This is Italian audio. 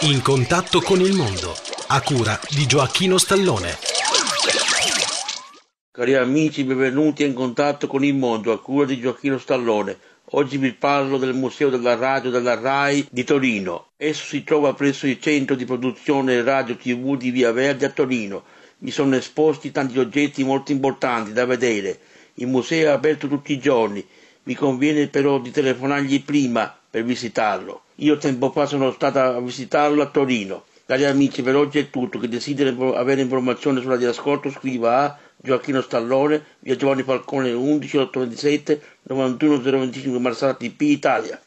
In contatto con il mondo, a cura di Gioacchino Stallone. Cari amici, benvenuti in contatto con il mondo, a cura di Gioacchino Stallone. Oggi vi parlo del Museo della Radio della RAI di Torino. Esso si trova presso il centro di produzione radio TV di Via Verde a Torino. Vi sono esposti tanti oggetti molto importanti da vedere. Il museo è aperto tutti i giorni. Vi conviene però di telefonargli prima per visitarlo. Io tempo fa sono stata a visitarlo a Torino. Cari amici, per oggi è tutto. Chi desidera avere informazioni sulla ascolto scriva a Gioacchino Stallone, via Giovanni Falcone 11 827 91 025 Marsala TP Italia.